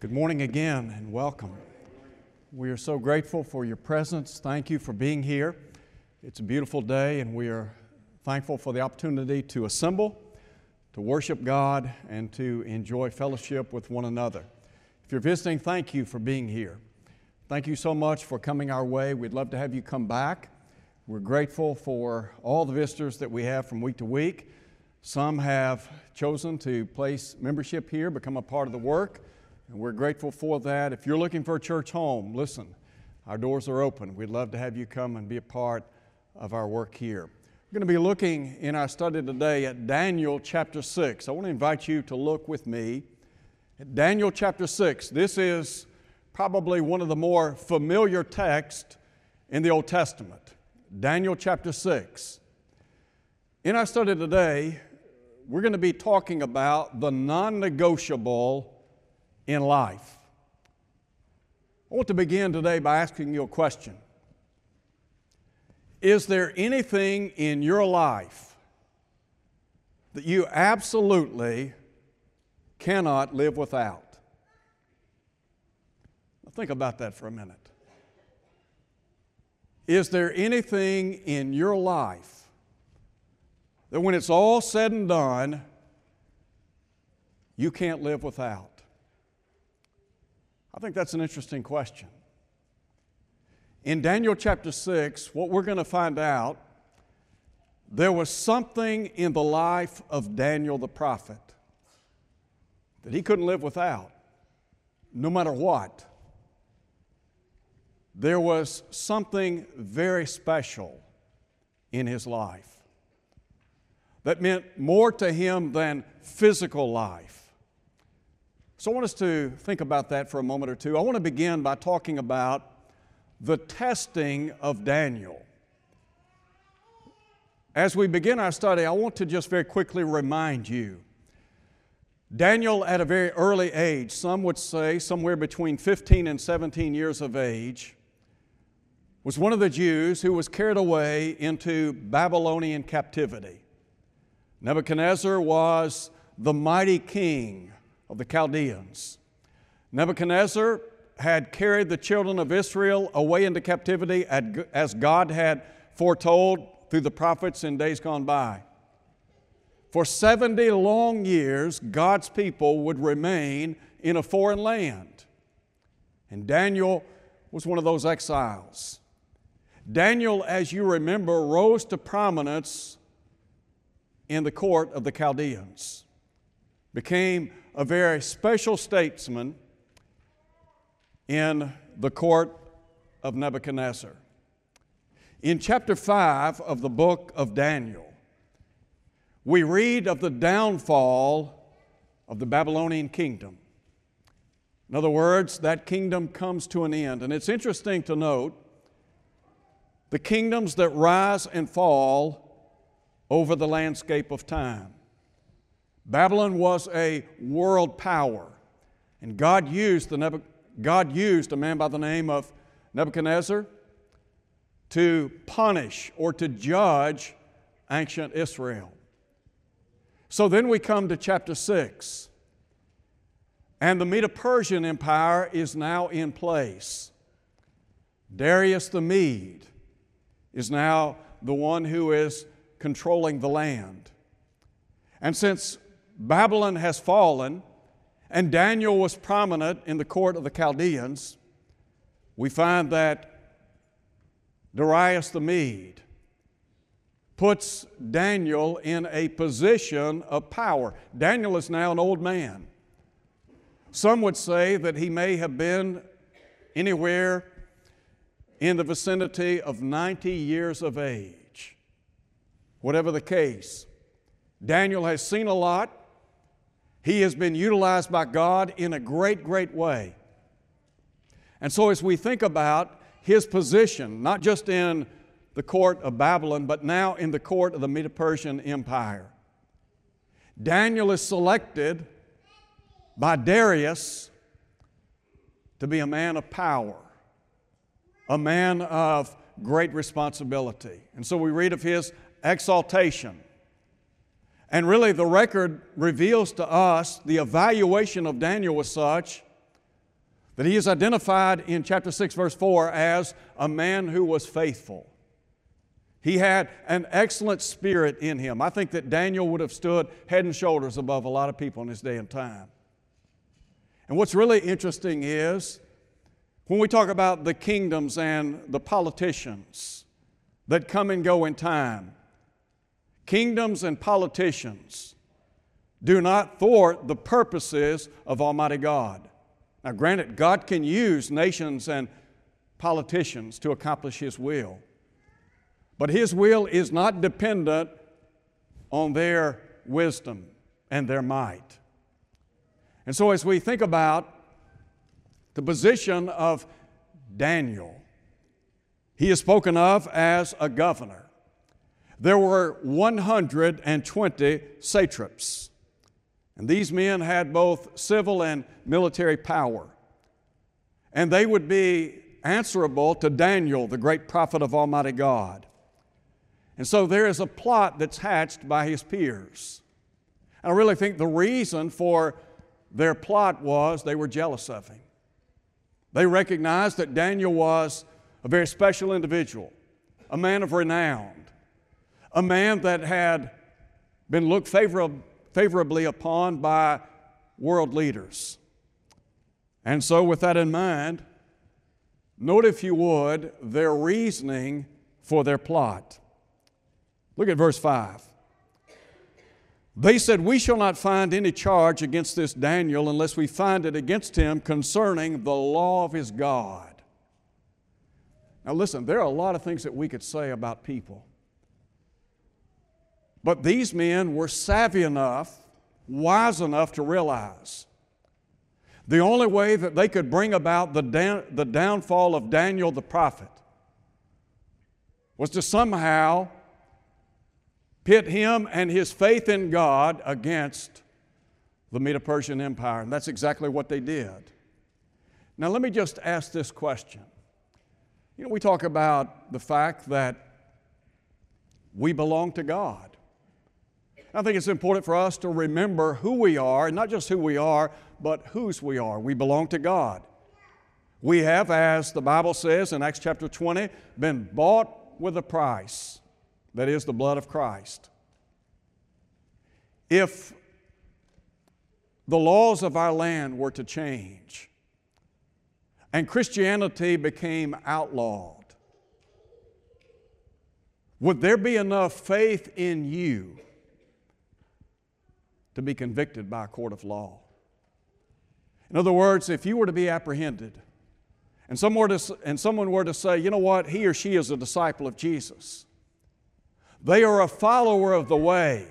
Good morning again and welcome. We are so grateful for your presence. Thank you for being here. It's a beautiful day, and we are thankful for the opportunity to assemble, to worship God, and to enjoy fellowship with one another. If you're visiting, thank you for being here. Thank you so much for coming our way. We'd love to have you come back. We're grateful for all the visitors that we have from week to week. Some have chosen to place membership here, become a part of the work. And we're grateful for that. If you're looking for a church home, listen, our doors are open. We'd love to have you come and be a part of our work here. We're going to be looking in our study today at Daniel chapter 6. I want to invite you to look with me at Daniel chapter 6. This is probably one of the more familiar texts in the Old Testament. Daniel chapter 6. In our study today, we're going to be talking about the non negotiable in life. I want to begin today by asking you a question Is there anything in your life that you absolutely cannot live without? Think about that for a minute. Is there anything in your life that when it's all said and done, you can't live without? I think that's an interesting question. In Daniel chapter 6, what we're going to find out, there was something in the life of Daniel the prophet that he couldn't live without, no matter what. There was something very special in his life that meant more to him than physical life. So I want us to think about that for a moment or two. I want to begin by talking about the testing of Daniel. As we begin our study, I want to just very quickly remind you Daniel, at a very early age, some would say somewhere between 15 and 17 years of age, was one of the Jews who was carried away into Babylonian captivity. Nebuchadnezzar was the mighty king of the Chaldeans. Nebuchadnezzar had carried the children of Israel away into captivity as God had foretold through the prophets in days gone by. For 70 long years, God's people would remain in a foreign land. And Daniel was one of those exiles. Daniel, as you remember, rose to prominence in the court of the Chaldeans, became a very special statesman in the court of Nebuchadnezzar. In chapter 5 of the book of Daniel, we read of the downfall of the Babylonian kingdom. In other words, that kingdom comes to an end. And it's interesting to note the kingdoms that rise and fall over the landscape of time. Babylon was a world power, and God used, the God used a man by the name of Nebuchadnezzar to punish or to judge ancient Israel. So then we come to chapter 6. And the Medo Persian Empire is now in place. Darius the Mede is now the one who is controlling the land. And since Babylon has fallen, and Daniel was prominent in the court of the Chaldeans, we find that Darius the Mede puts Daniel in a position of power. Daniel is now an old man. Some would say that he may have been anywhere in the vicinity of 90 years of age. Whatever the case, Daniel has seen a lot. He has been utilized by God in a great, great way. And so, as we think about his position, not just in the court of Babylon, but now in the court of the Medo Persian Empire, Daniel is selected by Darius to be a man of power, a man of great responsibility. And so we read of his exaltation and really, the record reveals to us the evaluation of Daniel was such that he is identified in chapter 6, verse 4 as a man who was faithful. He had an excellent spirit in him. I think that Daniel would have stood head and shoulders above a lot of people in his day and time. And what's really interesting is when we talk about the kingdoms and the politicians that come and go in time, kingdoms and politicians do not thwart the purposes of Almighty God. Now, granted, God can use nations and politicians to accomplish His will, but His will is not dependent on their wisdom and their might. And so, as we think about the position of Daniel, he is spoken of as a governor. There were 120 satraps. And these men had both civil and military power. And they would be answerable to Daniel, the great prophet of Almighty God. And so there is a plot that's hatched by his peers. And I really think the reason for their plot was they were jealous of him. They recognized that Daniel was a very special individual, a man of renown, a man that had been looked favorably favorably upon by world leaders. And so, with that in mind, note, if you would, their reasoning for their plot. Look at verse 5. They said, We shall not find any charge against this Daniel unless we find it against him concerning the law of his God. Now, listen, there are a lot of things that we could say about people. But these men were savvy enough, wise enough to realize the only way that they could bring about the, the downfall of Daniel the prophet was to somehow pit him and his faith in God against the Medo Persian Empire. And that's exactly what they did. Now, let me just ask this question. You know, we talk about the fact that we belong to God. I think it's important for us to remember who we are, and not just who we are, but whose we are. We belong to God. We have, as the Bible says in Acts chapter 20, been bought with a price that is the blood of Christ. If the laws of our land were to change and Christianity became outlawed, would there be enough faith in you to be convicted by a court of law. In other words, if you were to be apprehended and someone, were to, and someone were to say, you know what, he or she is a disciple of Jesus, they are a follower of the way,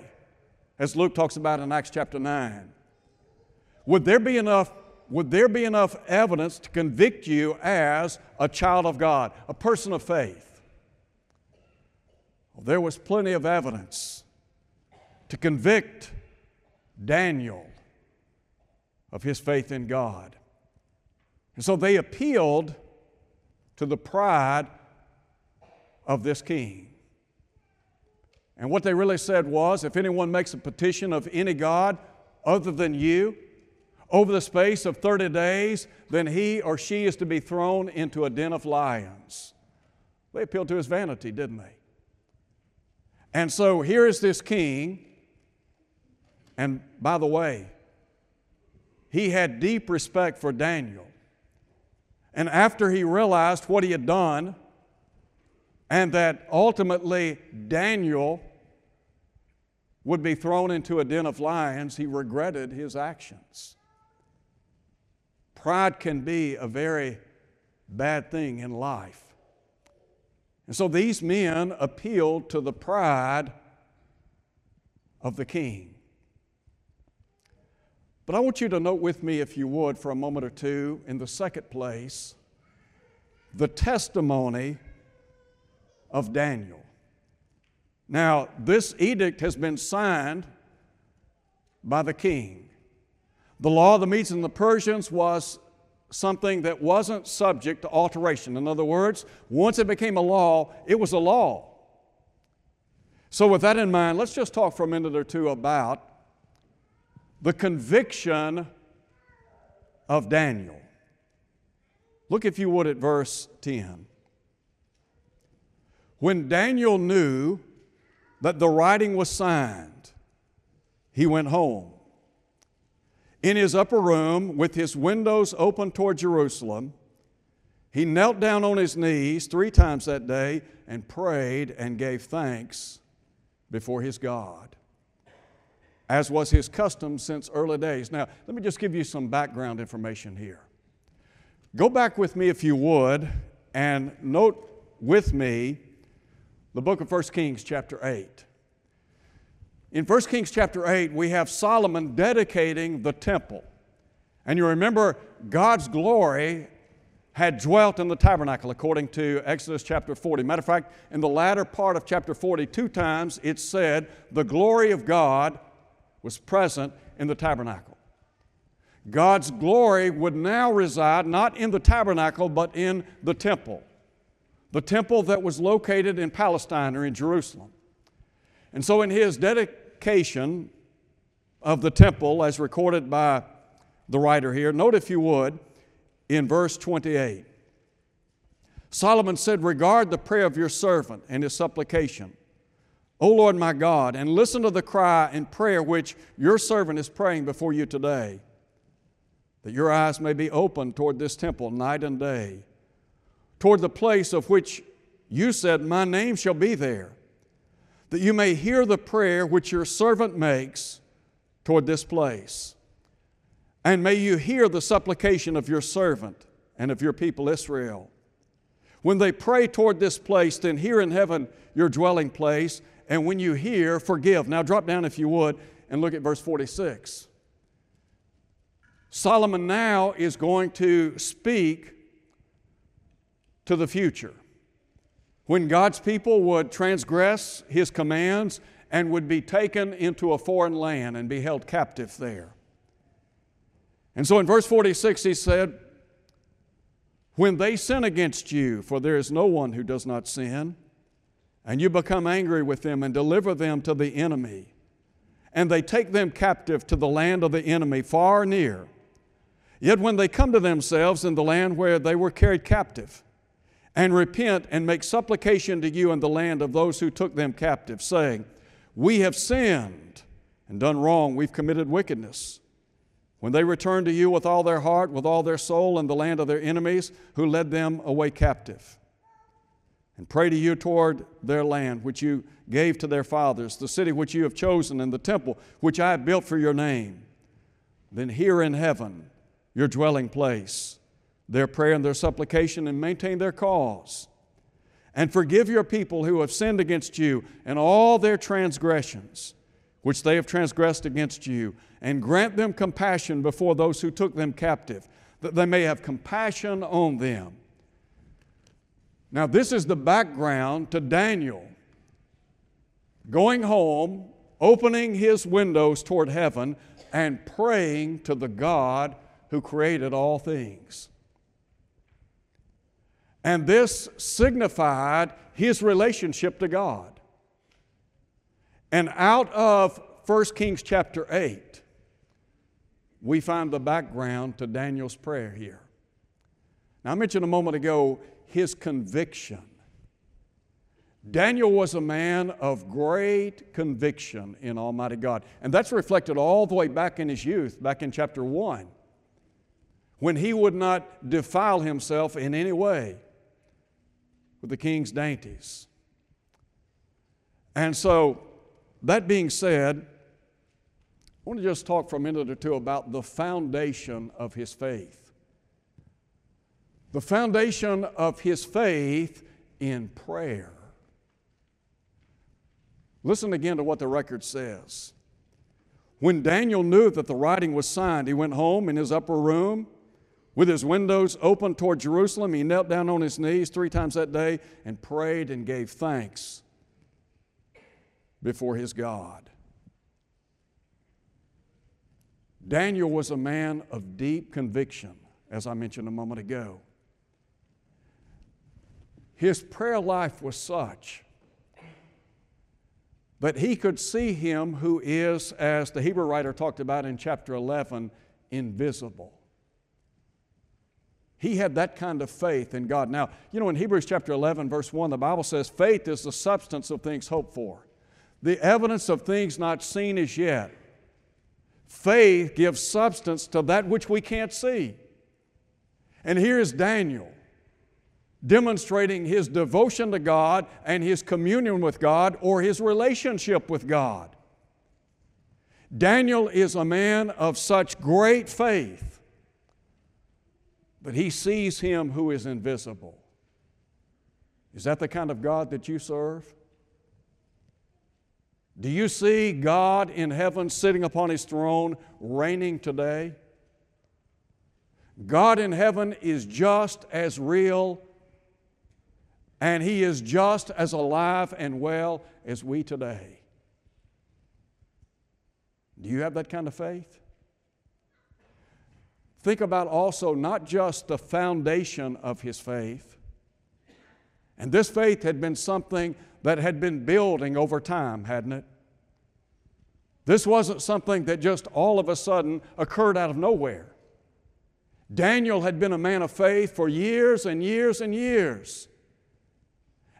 as Luke talks about in Acts chapter 9. Would there be enough, would there be enough evidence to convict you as a child of God, a person of faith? Well, there was plenty of evidence to convict Daniel of his faith in God. And so they appealed to the pride of this king. And what they really said was if anyone makes a petition of any God other than you, over the space of 30 days, then he or she is to be thrown into a den of lions. They appealed to his vanity, didn't they? And so here is this king and by the way, he had deep respect for Daniel. And after he realized what he had done, and that ultimately Daniel would be thrown into a den of lions, he regretted his actions. Pride can be a very bad thing in life. And so these men appealed to the pride of the king. But I want you to note with me, if you would, for a moment or two, in the second place, the testimony of Daniel. Now, this edict has been signed by the king. The law of the Medes and the Persians was something that wasn't subject to alteration. In other words, once it became a law, it was a law. So, with that in mind, let's just talk for a minute or two about the conviction of Daniel. Look, if you would, at verse 10. When Daniel knew that the writing was signed, he went home. In his upper room, with his windows open toward Jerusalem, he knelt down on his knees three times that day and prayed and gave thanks before his God, as was his custom since early days. Now, let me just give you some background information here. Go back with me, if you would, and note with me the book of 1 Kings, chapter 8. In 1 Kings, chapter 8, we have Solomon dedicating the temple. And you remember God's glory had dwelt in the tabernacle, according to Exodus chapter 40. Matter of fact, in the latter part of chapter 40, two times it said the glory of God was present in the tabernacle. God's glory would now reside not in the tabernacle, but in the temple, the temple that was located in Palestine or in Jerusalem. And so, in his dedication of the temple, as recorded by the writer here, note if you would, in verse 28. Solomon said, Regard the prayer of your servant and his supplication. O Lord my God, and listen to the cry and prayer which your servant is praying before you today, that your eyes may be open toward this temple night and day, toward the place of which you said, My name shall be there, that you may hear the prayer which your servant makes toward this place. And may you hear the supplication of your servant and of your people Israel. When they pray toward this place, then hear in heaven your dwelling place, and when you hear, forgive. Now drop down if you would and look at verse 46. Solomon now is going to speak to the future. When God's people would transgress his commands and would be taken into a foreign land and be held captive there. And so in verse 46, he said, When they sin against you, for there is no one who does not sin, and you become angry with them and deliver them to the enemy, and they take them captive to the land of the enemy, far near. Yet when they come to themselves in the land where they were carried captive, and repent and make supplication to you in the land of those who took them captive, saying, We have sinned and done wrong, we've committed wickedness. When they return to you with all their heart, with all their soul, in the land of their enemies, who led them away captive, and pray to you toward their land, which you gave to their fathers, the city which you have chosen, and the temple which I have built for your name, then hear in heaven your dwelling place, their prayer and their supplication, and maintain their cause. And forgive your people who have sinned against you and all their transgressions which they have transgressed against you, and grant them compassion before those who took them captive, that they may have compassion on them. Now, this is the background to Daniel going home, opening his windows toward heaven, and praying to the God who created all things. And this signified his relationship to God. And out of 1 Kings chapter 8, we find the background to Daniel's prayer here. Now, I mentioned a moment ago his conviction. Daniel was a man of great conviction in Almighty God. And that's reflected all the way back in his youth, back in chapter 1, when he would not defile himself in any way with the king's dainties. And so that being said, I want to just talk for a minute or two about the foundation of his faith. The foundation of his faith in prayer. Listen again to what the record says. When Daniel knew that the writing was signed, he went home in his upper room with his windows open toward Jerusalem. He knelt down on his knees three times that day and prayed and gave thanks before his God. Daniel was a man of deep conviction, as I mentioned a moment ago. His prayer life was such that he could see him who is, as the Hebrew writer talked about in chapter 11, invisible. He had that kind of faith in God. Now, you know, in Hebrews chapter 11, verse 1, the Bible says, faith is the substance of things hoped for, the evidence of things not seen as yet. Faith gives substance to that which we can't see. And here is Daniel demonstrating his devotion to God and his communion with God or his relationship with God. Daniel is a man of such great faith but he sees him who is invisible. Is that the kind of God that you serve? Do you see God in heaven sitting upon his throne, reigning today? God in heaven is just as real and he is just as alive and well as we today. Do you have that kind of faith? Think about also not just the foundation of his faith, and this faith had been something that had been building over time, hadn't it? This wasn't something that just all of a sudden occurred out of nowhere. Daniel had been a man of faith for years and years and years.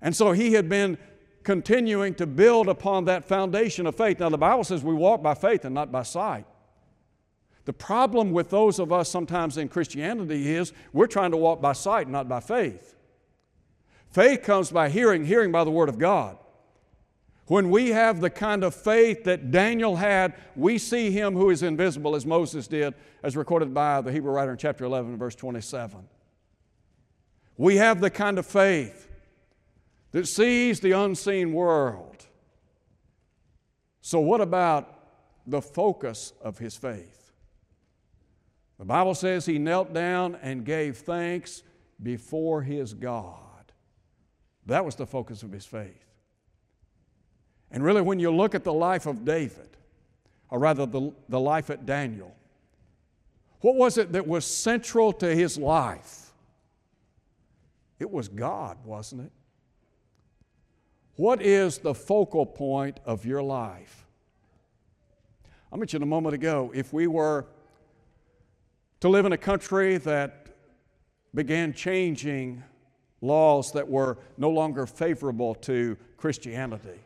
And so he had been continuing to build upon that foundation of faith. Now, the Bible says we walk by faith and not by sight. The problem with those of us sometimes in Christianity is we're trying to walk by sight, not by faith. Faith comes by hearing, hearing by the Word of God. When we have the kind of faith that Daniel had, we see him who is invisible, as Moses did, as recorded by the Hebrew writer in chapter 11, verse 27. We have the kind of faith that sees the unseen world. So, what about the focus of his faith? The Bible says he knelt down and gave thanks before his God. That was the focus of his faith. And really, when you look at the life of David, or rather the, the life at Daniel, what was it that was central to his life? It was God, wasn't it? What is the focal point of your life? I mentioned a moment ago if we were to live in a country that began changing laws that were no longer favorable to Christianity.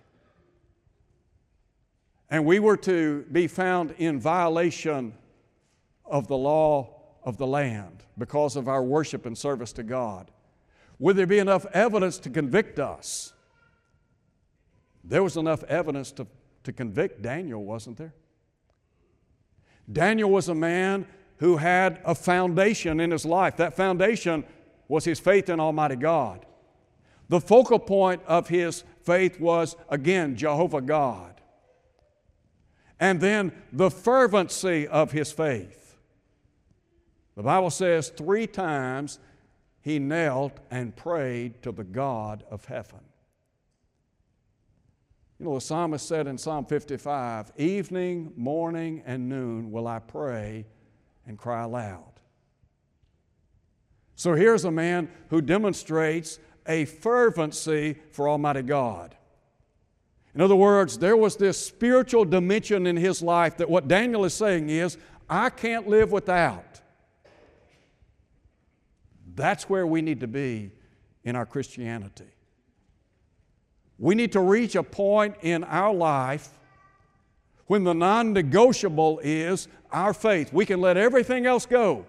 And we were to be found in violation of the law of the land because of our worship and service to God. Would there be enough evidence to convict us? There was enough evidence to, to convict Daniel, wasn't there? Daniel was a man who had a foundation in his life. That foundation was his faith in Almighty God. The focal point of his faith was, again, Jehovah God. And then the fervency of his faith. The Bible says three times he knelt and prayed to the God of heaven. You know, the psalmist said in Psalm 55 Evening, morning, and noon will I pray and cry aloud. So here's a man who demonstrates a fervency for Almighty God. In other words, there was this spiritual dimension in his life that what Daniel is saying is, I can't live without. That's where we need to be in our Christianity. We need to reach a point in our life when the non negotiable is our faith. We can let everything else go,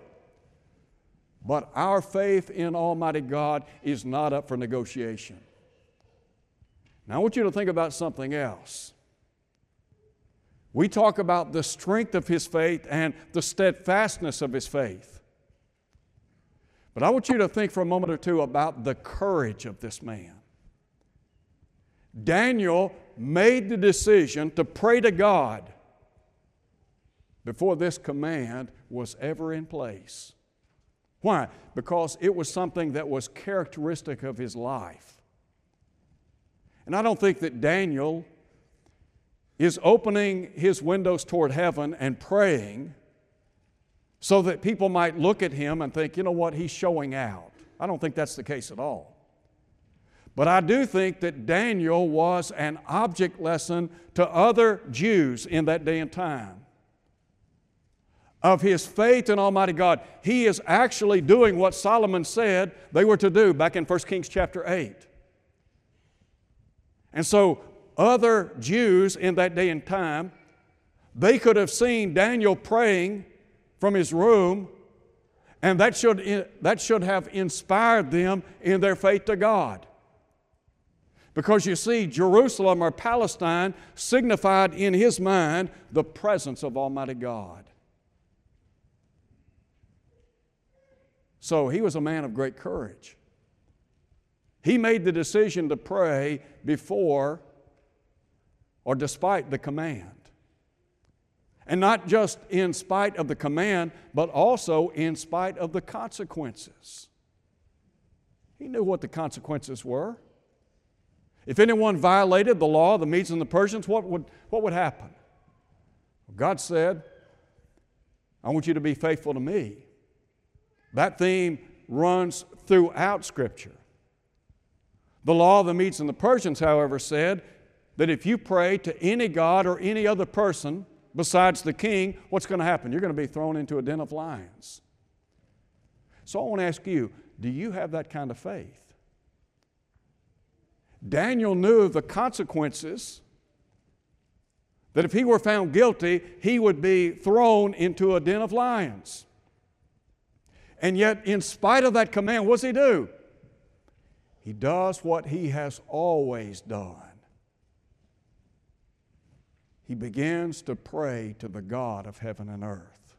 but our faith in Almighty God is not up for negotiation. Now, I want you to think about something else. We talk about the strength of his faith and the steadfastness of his faith. But I want you to think for a moment or two about the courage of this man. Daniel made the decision to pray to God before this command was ever in place. Why? Because it was something that was characteristic of his life. And I don't think that Daniel is opening his windows toward heaven and praying so that people might look at him and think, you know what, he's showing out. I don't think that's the case at all. But I do think that Daniel was an object lesson to other Jews in that day and time. of his faith in Almighty God, he is actually doing what Solomon said they were to do back in 1 Kings chapter 8. And so, other Jews in that day and time, they could have seen Daniel praying from his room, and that should, that should have inspired them in their faith to God. Because you see, Jerusalem or Palestine signified in his mind the presence of Almighty God. So he was a man of great courage. He made the decision to pray before or despite the command. And not just in spite of the command, but also in spite of the consequences. He knew what the consequences were. If anyone violated the law of the Medes and the Persians, what would, what would happen? God said, I want you to be faithful to me. That theme runs throughout Scripture. The law of the Medes and the Persians, however, said that if you pray to any god or any other person besides the king, what's going to happen? You're going to be thrown into a den of lions. So I want to ask you do you have that kind of faith? Daniel knew the consequences that if he were found guilty, he would be thrown into a den of lions. And yet, in spite of that command, what does he do? He does what he has always done. He begins to pray to the God of heaven and earth.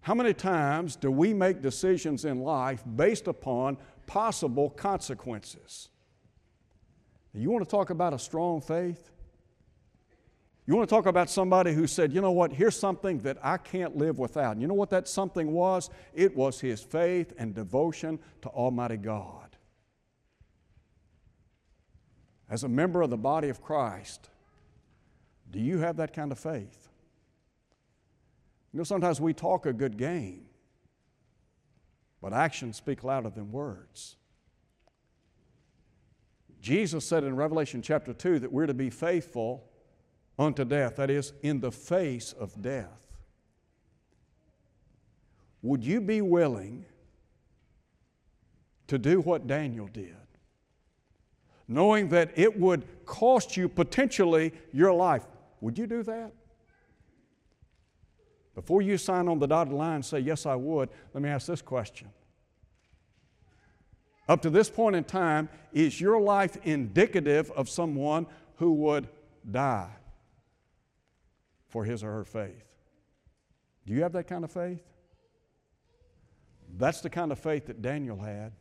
How many times do we make decisions in life based upon possible consequences? You want to talk about a strong faith? You want to talk about somebody who said, you know what, here's something that I can't live without. And you know what that something was? It was his faith and devotion to Almighty God. As a member of the body of Christ, do you have that kind of faith? You know, sometimes we talk a good game, but actions speak louder than words. Jesus said in Revelation chapter 2 that we're to be faithful unto death, that is, in the face of death. Would you be willing to do what Daniel did? Knowing that it would cost you potentially your life. Would you do that? Before you sign on the dotted line and say, Yes, I would, let me ask this question. Up to this point in time, is your life indicative of someone who would die? for his or her faith. Do you have that kind of faith? That's the kind of faith that Daniel had.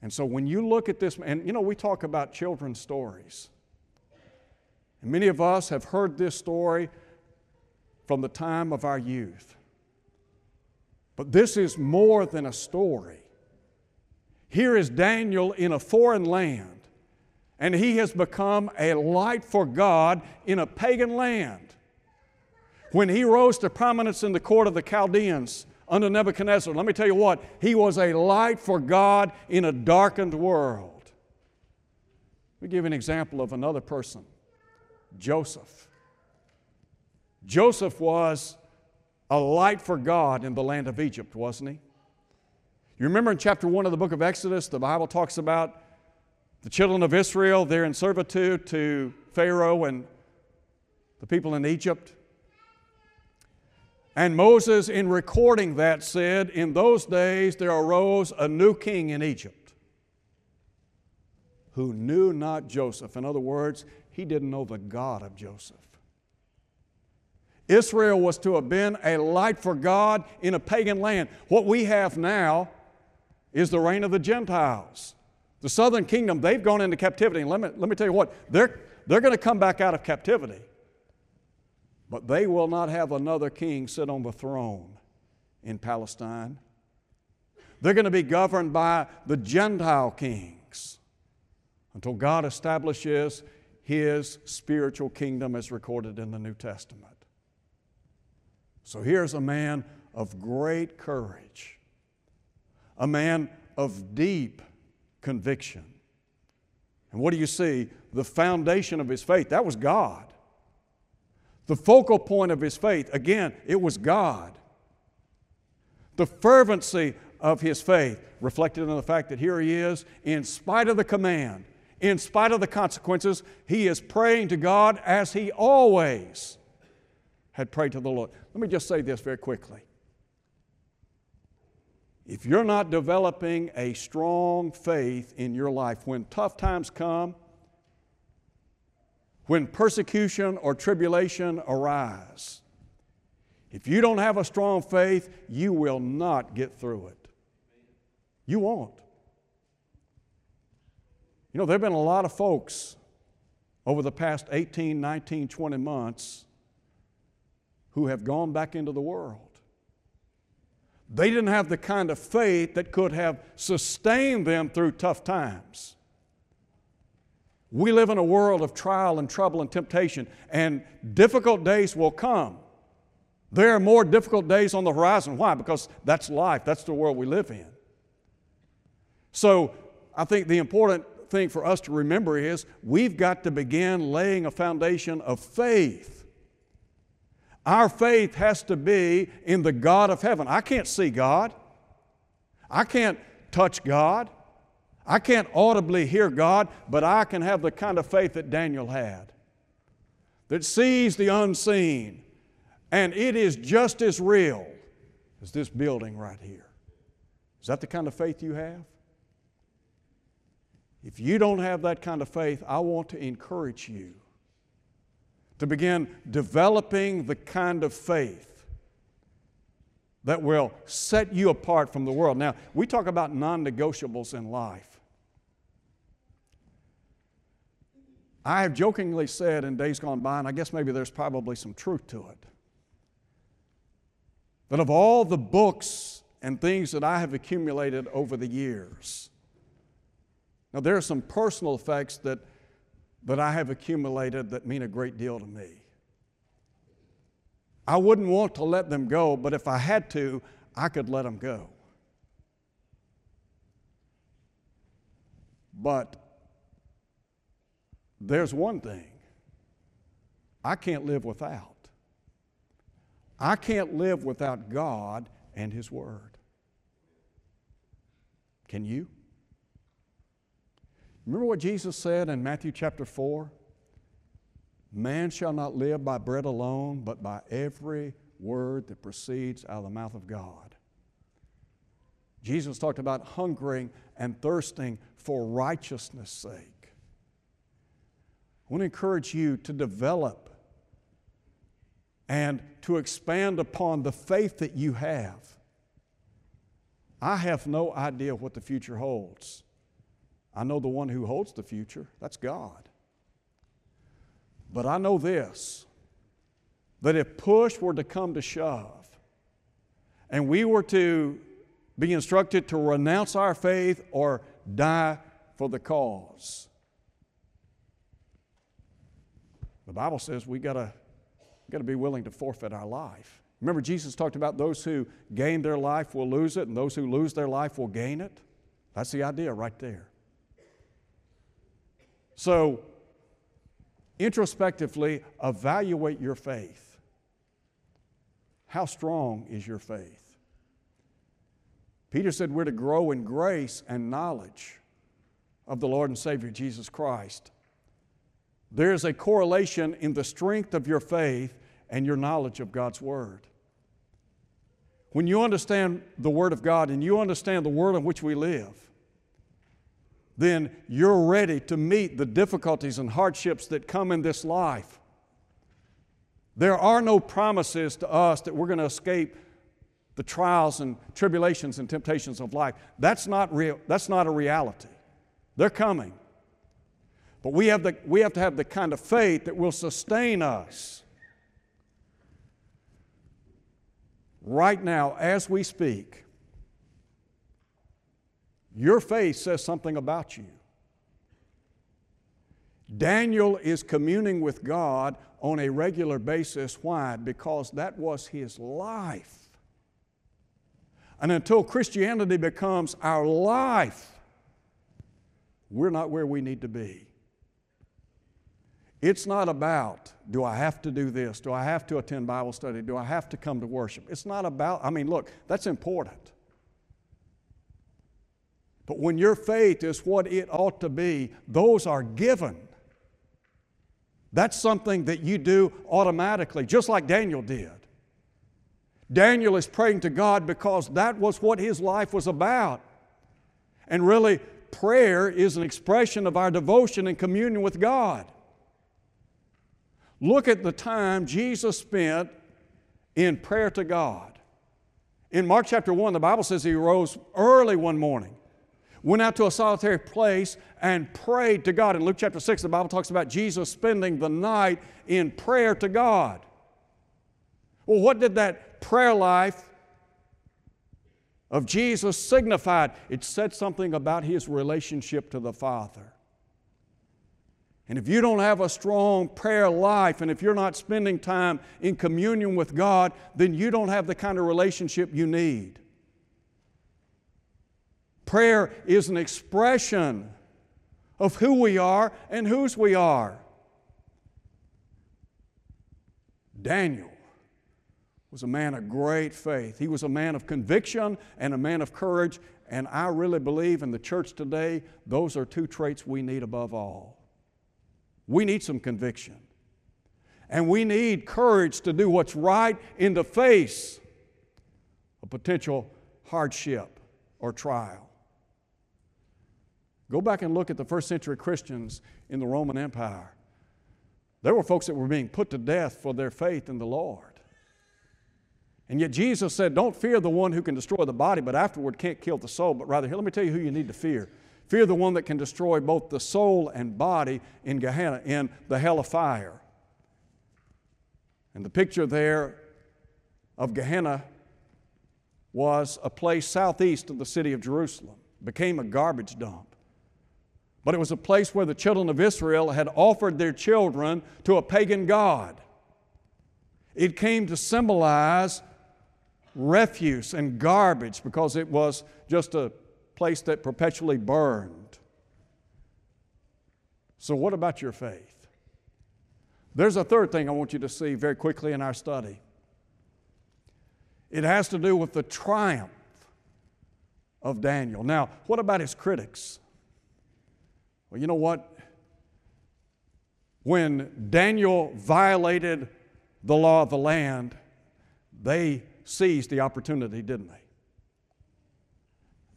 And so when you look at this, and you know, we talk about children's stories. And many of us have heard this story from the time of our youth. But this is more than a story. Here is Daniel in a foreign land and he has become a light for God in a pagan land. When he rose to prominence in the court of the Chaldeans under Nebuchadnezzar, let me tell you what, he was a light for God in a darkened world. Let me give an example of another person Joseph. Joseph was a light for God in the land of Egypt, wasn't he? You remember in chapter 1 of the book of Exodus, the Bible talks about the children of Israel, they're in servitude to Pharaoh and the people in Egypt. And Moses, in recording that, said, In those days there arose a new king in Egypt who knew not Joseph. In other words, he didn't know the God of Joseph. Israel was to have been a light for God in a pagan land. What we have now is the reign of the Gentiles. The southern kingdom, they've gone into captivity. Let me, let me tell you what, they're, they're going to come back out of captivity. But they will not have another king sit on the throne in Palestine. They're going to be governed by the Gentile kings until God establishes his spiritual kingdom as recorded in the New Testament. So here's a man of great courage, a man of deep conviction. And what do you see? The foundation of his faith, that was God. The focal point of his faith, again, it was God. The fervency of his faith reflected in the fact that here he is, in spite of the command, in spite of the consequences, he is praying to God as he always had prayed to the Lord. Let me just say this very quickly. If you're not developing a strong faith in your life, when tough times come, when persecution or tribulation arise, if you don't have a strong faith, you will not get through it. You won't. You know, there have been a lot of folks over the past 18, 19, 20 months who have gone back into the world. They didn't have the kind of faith that could have sustained them through tough times. We live in a world of trial and trouble and temptation, and difficult days will come. There are more difficult days on the horizon. Why? Because that's life, that's the world we live in. So, I think the important thing for us to remember is we've got to begin laying a foundation of faith. Our faith has to be in the God of heaven. I can't see God. I can't touch God. I can't audibly hear God, but I can have the kind of faith that Daniel had that sees the unseen, and it is just as real as this building right here. Is that the kind of faith you have? If you don't have that kind of faith, I want to encourage you to begin developing the kind of faith that will set you apart from the world. Now, we talk about non negotiables in life. I have jokingly said in days gone by, and I guess maybe there's probably some truth to it, that of all the books and things that I have accumulated over the years, now, there are some personal effects that, that I have accumulated that mean a great deal to me. I wouldn't want to let them go, but if I had to, I could let them go. But there's one thing I can't live without. I can't live without God and His Word. Can you? Remember what Jesus said in Matthew chapter 4? Man shall not live by bread alone, but by every word that proceeds out of the mouth of God. Jesus talked about hungering and thirsting for righteousness' sake. I want to encourage you to develop and to expand upon the faith that you have. I have no idea what the future holds. I know the one who holds the future, that's God. But I know this that if push were to come to shove, and we were to be instructed to renounce our faith or die for the cause, the Bible says we gotta, gotta be willing to forfeit our life. Remember, Jesus talked about those who gain their life will lose it, and those who lose their life will gain it. That's the idea right there. So, introspectively, evaluate your faith. How strong is your faith? Peter said we're to grow in grace and knowledge of the Lord and Savior Jesus Christ. There is a correlation in the strength of your faith and your knowledge of God's Word. When you understand the Word of God and you understand the world in which we live, then you're ready to meet the difficulties and hardships that come in this life. There are no promises to us that we're going to escape the trials and tribulations and temptations of life. That's not, real, that's not a reality. They're coming. But we have, the, we have to have the kind of faith that will sustain us. Right now, as we speak, your faith says something about you. Daniel is communing with God on a regular basis. Why? Because that was his life. And until Christianity becomes our life, we're not where we need to be. It's not about, do I have to do this? Do I have to attend Bible study? Do I have to come to worship? It's not about, I mean, look, that's important. But when your faith is what it ought to be, those are given. That's something that you do automatically, just like Daniel did. Daniel is praying to God because that was what his life was about. And really, prayer is an expression of our devotion and communion with God. Look at the time Jesus spent in prayer to God. In Mark chapter 1, the Bible says he rose early one morning, went out to a solitary place, and prayed to God. In Luke chapter 6, the Bible talks about Jesus spending the night in prayer to God. Well, what did that prayer life of Jesus signified? It said something about his relationship to the Father. And if you don't have a strong prayer life and if you're not spending time in communion with God, then you don't have the kind of relationship you need. Prayer is an expression of who we are and whose we are. Daniel was a man of great faith. He was a man of conviction and a man of courage, and I really believe in the church today, those are two traits we need above all. We need some conviction. And we need courage to do what's right in the face of potential hardship or trial. Go back and look at the first century Christians in the Roman Empire. There were folks that were being put to death for their faith in the Lord. And yet Jesus said, Don't fear the one who can destroy the body, but afterward can't kill the soul, but rather, here, let me tell you who you need to fear. Fear the one that can destroy both the soul and body in Gehenna, in the hell of fire. And the picture there of Gehenna was a place southeast of the city of Jerusalem, became a garbage dump. But it was a place where the children of Israel had offered their children to a pagan god. It came to symbolize refuse and garbage because it was just a place that perpetually burned. So, what about your faith? There's a third thing I want you to see very quickly in our study. It has to do with the triumph of Daniel. Now, what about his critics? Well, you know what? When Daniel violated the law of the land, they seized the opportunity, didn't they?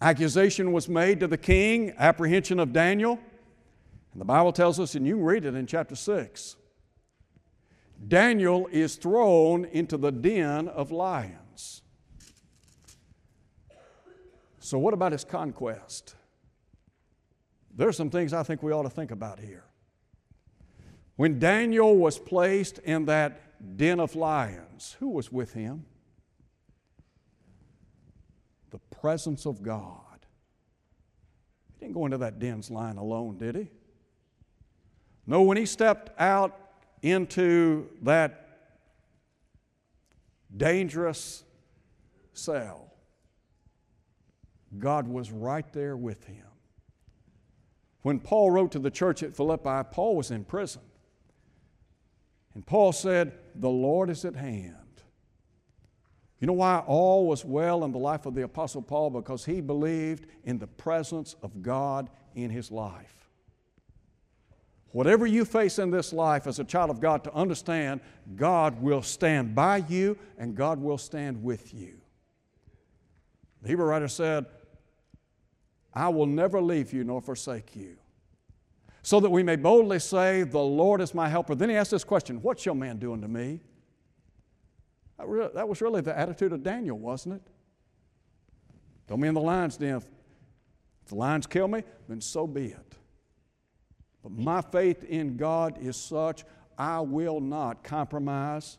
Accusation was made to the king, apprehension of Daniel. And the Bible tells us, and you can read it in chapter 6. Daniel is thrown into the den of lions. So, what about his conquest? There are some things I think we ought to think about here. When Daniel was placed in that den of lions, who was with him? the presence of God. He didn't go into that den's line alone, did he? No, when he stepped out into that dangerous cell, God was right there with him. When Paul wrote to the church at Philippi, Paul was in prison. And Paul said, The Lord is at hand. You know why all was well in the life of the Apostle Paul? Because he believed in the presence of God in his life. Whatever you face in this life as a child of God, to understand God will stand by you and God will stand with you. The Hebrew writer said, I will never leave you nor forsake you. So that we may boldly say, The Lord is my helper. Then he asked this question What shall man do unto me? That was really the attitude of Daniel, wasn't it? Throw me in the lion's den. If the lions kill me, then so be it. But my faith in God is such, I will not compromise.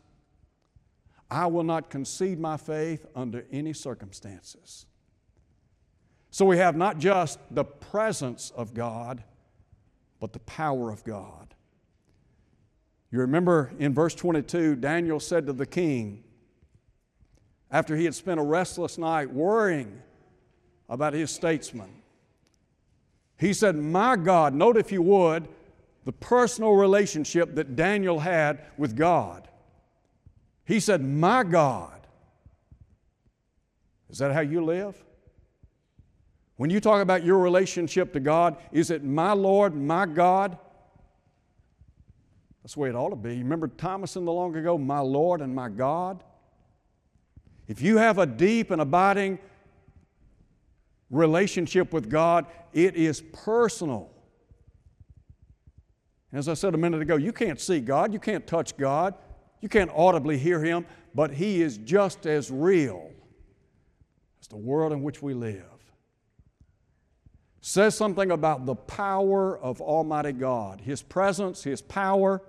I will not concede my faith under any circumstances. So we have not just the presence of God, but the power of God. You remember in verse 22, Daniel said to the king, after he had spent a restless night worrying about his statesman. He said, My God, note if you would, the personal relationship that Daniel had with God. He said, My God. Is that how you live? When you talk about your relationship to God, is it my Lord, my God? That's the way it ought to be. Remember Thomas in the long ago, my Lord and my God? If you have a deep and abiding relationship with God, it is personal. As I said a minute ago, you can't see God, you can't touch God, you can't audibly hear Him, but He is just as real as the world in which we live. Says something about the power of Almighty God, His presence, His power,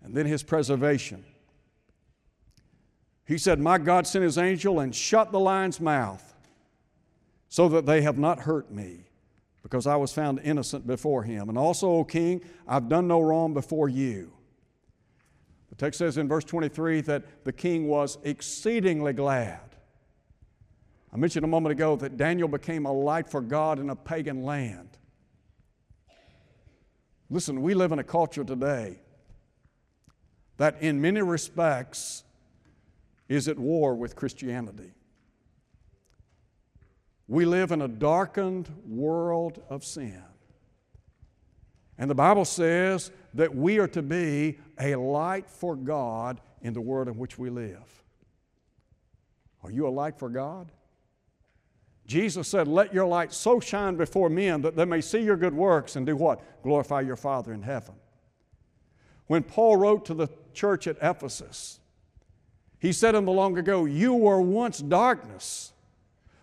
and then His preservation. He said, My God sent His angel and shut the lion's mouth so that they have not hurt me because I was found innocent before him. And also, O king, I've done no wrong before you. The text says in verse 23 that the king was exceedingly glad. I mentioned a moment ago that Daniel became a light for God in a pagan land. Listen, we live in a culture today that, in many respects, is at war with Christianity. We live in a darkened world of sin. And the Bible says that we are to be a light for God in the world in which we live. Are you a light for God? Jesus said, Let your light so shine before men that they may see your good works and do what? Glorify your Father in heaven. When Paul wrote to the church at Ephesus, he said in the long ago, You were once darkness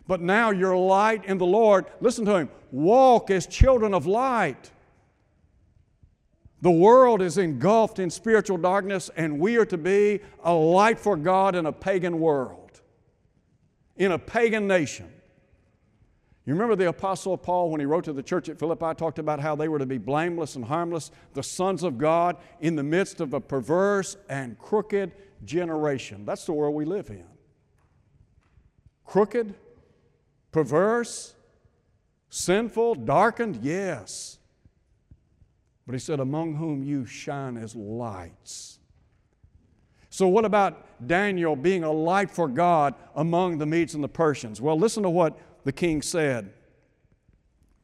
but now you're light in the Lord. Listen to him. Walk as children of light. The world is engulfed in spiritual darkness, and we are to be a light for God in a pagan world, in a pagan nation. You remember the Apostle Paul, when he wrote to the church at Philippi, talked about how they were to be blameless and harmless, the sons of God in the midst of a perverse and crooked generation. That's the world we live in. Crooked, perverse, sinful, darkened? Yes. But he said, Among whom you shine as lights. So, what about Daniel being a light for God among the Medes and the Persians? Well, listen to what the king said.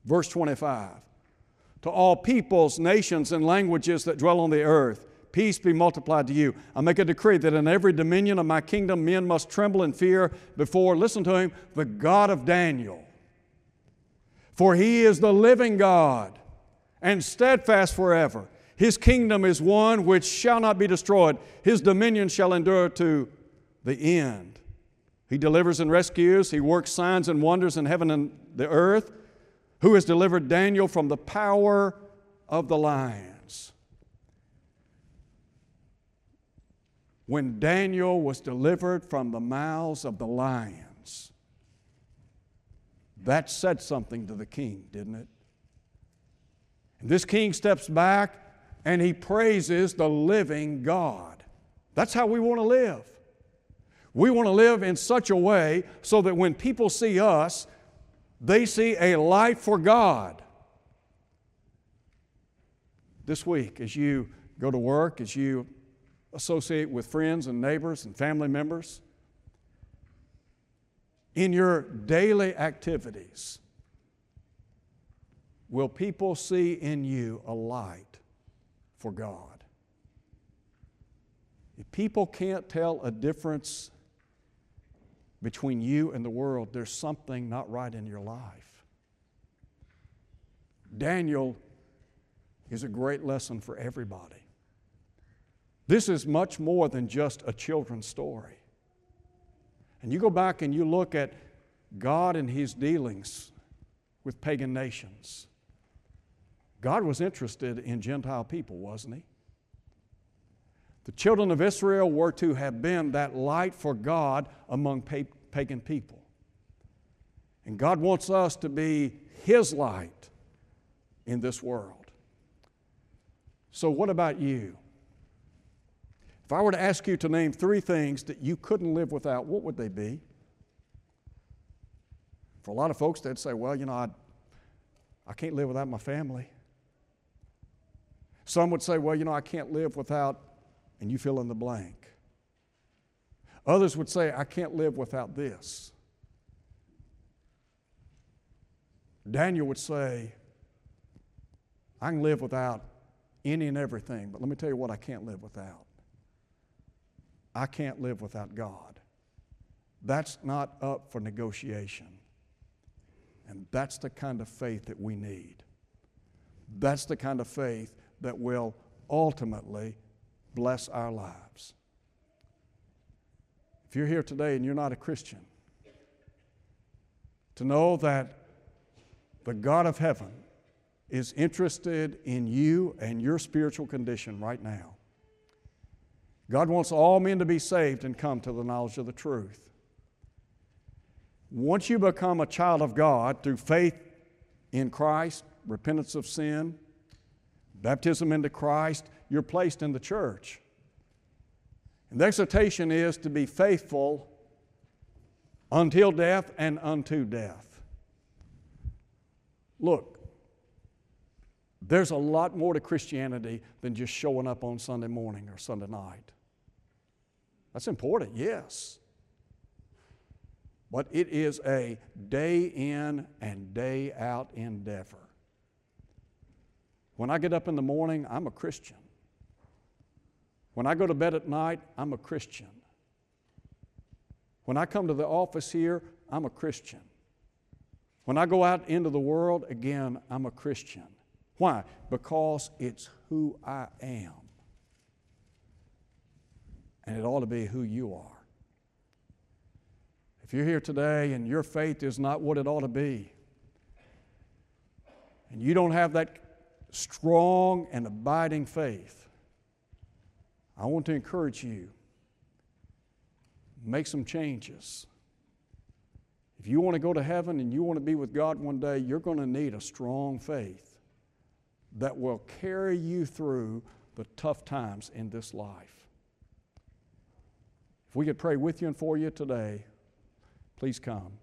Verse 25 To all peoples, nations, and languages that dwell on the earth, Peace be multiplied to you. I make a decree that in every dominion of my kingdom men must tremble and fear before, listen to him, the God of Daniel. For he is the living God and steadfast forever. His kingdom is one which shall not be destroyed, his dominion shall endure to the end. He delivers and rescues, he works signs and wonders in heaven and the earth. Who has delivered Daniel from the power of the lions? when Daniel was delivered from the mouths of the lions. That said something to the king, didn't it? And this king steps back and he praises the living God. That's how we want to live. We want to live in such a way so that when people see us, they see a light for God. This week, as you go to work, as you associate with friends and neighbors and family members. In your daily activities, will people see in you a light for God? If people can't tell a difference between you and the world, there's something not right in your life. Daniel is a great lesson for everybody. This is much more than just a children's story. And you go back and you look at God and His dealings with pagan nations. God was interested in Gentile people, wasn't He? The children of Israel were to have been that light for God among pagan people. And God wants us to be His light in this world. So, what about you? If I were to ask you to name three things that you couldn't live without, what would they be? For a lot of folks, they'd say, well, you know, I, I can't live without my family. Some would say, well, you know, I can't live without, and you fill in the blank. Others would say, I can't live without this. Daniel would say, I can live without any and everything, but let me tell you what I can't live without. I can't live without God. That's not up for negotiation. And that's the kind of faith that we need. That's the kind of faith that will ultimately bless our lives. If you're here today and you're not a Christian, to know that the God of heaven is interested in you and your spiritual condition right now. God wants all men to be saved and come to the knowledge of the truth. Once you become a child of God through faith in Christ, repentance of sin, baptism into Christ, you're placed in the church. And the exhortation is to be faithful until death and unto death. Look, there's a lot more to Christianity than just showing up on Sunday morning or Sunday night. That's important, yes. But it is a day in and day out endeavor. When I get up in the morning, I'm a Christian. When I go to bed at night, I'm a Christian. When I come to the office here, I'm a Christian. When I go out into the world, again, I'm a Christian. Why? Because it's who I am. And it ought to be who you are. If you're here today and your faith is not what it ought to be, and you don't have that strong and abiding faith, I want to encourage you make some changes. If you want to go to heaven and you want to be with God one day, you're going to need a strong faith that will carry you through the tough times in this life. If we could pray with you and for you today, please come.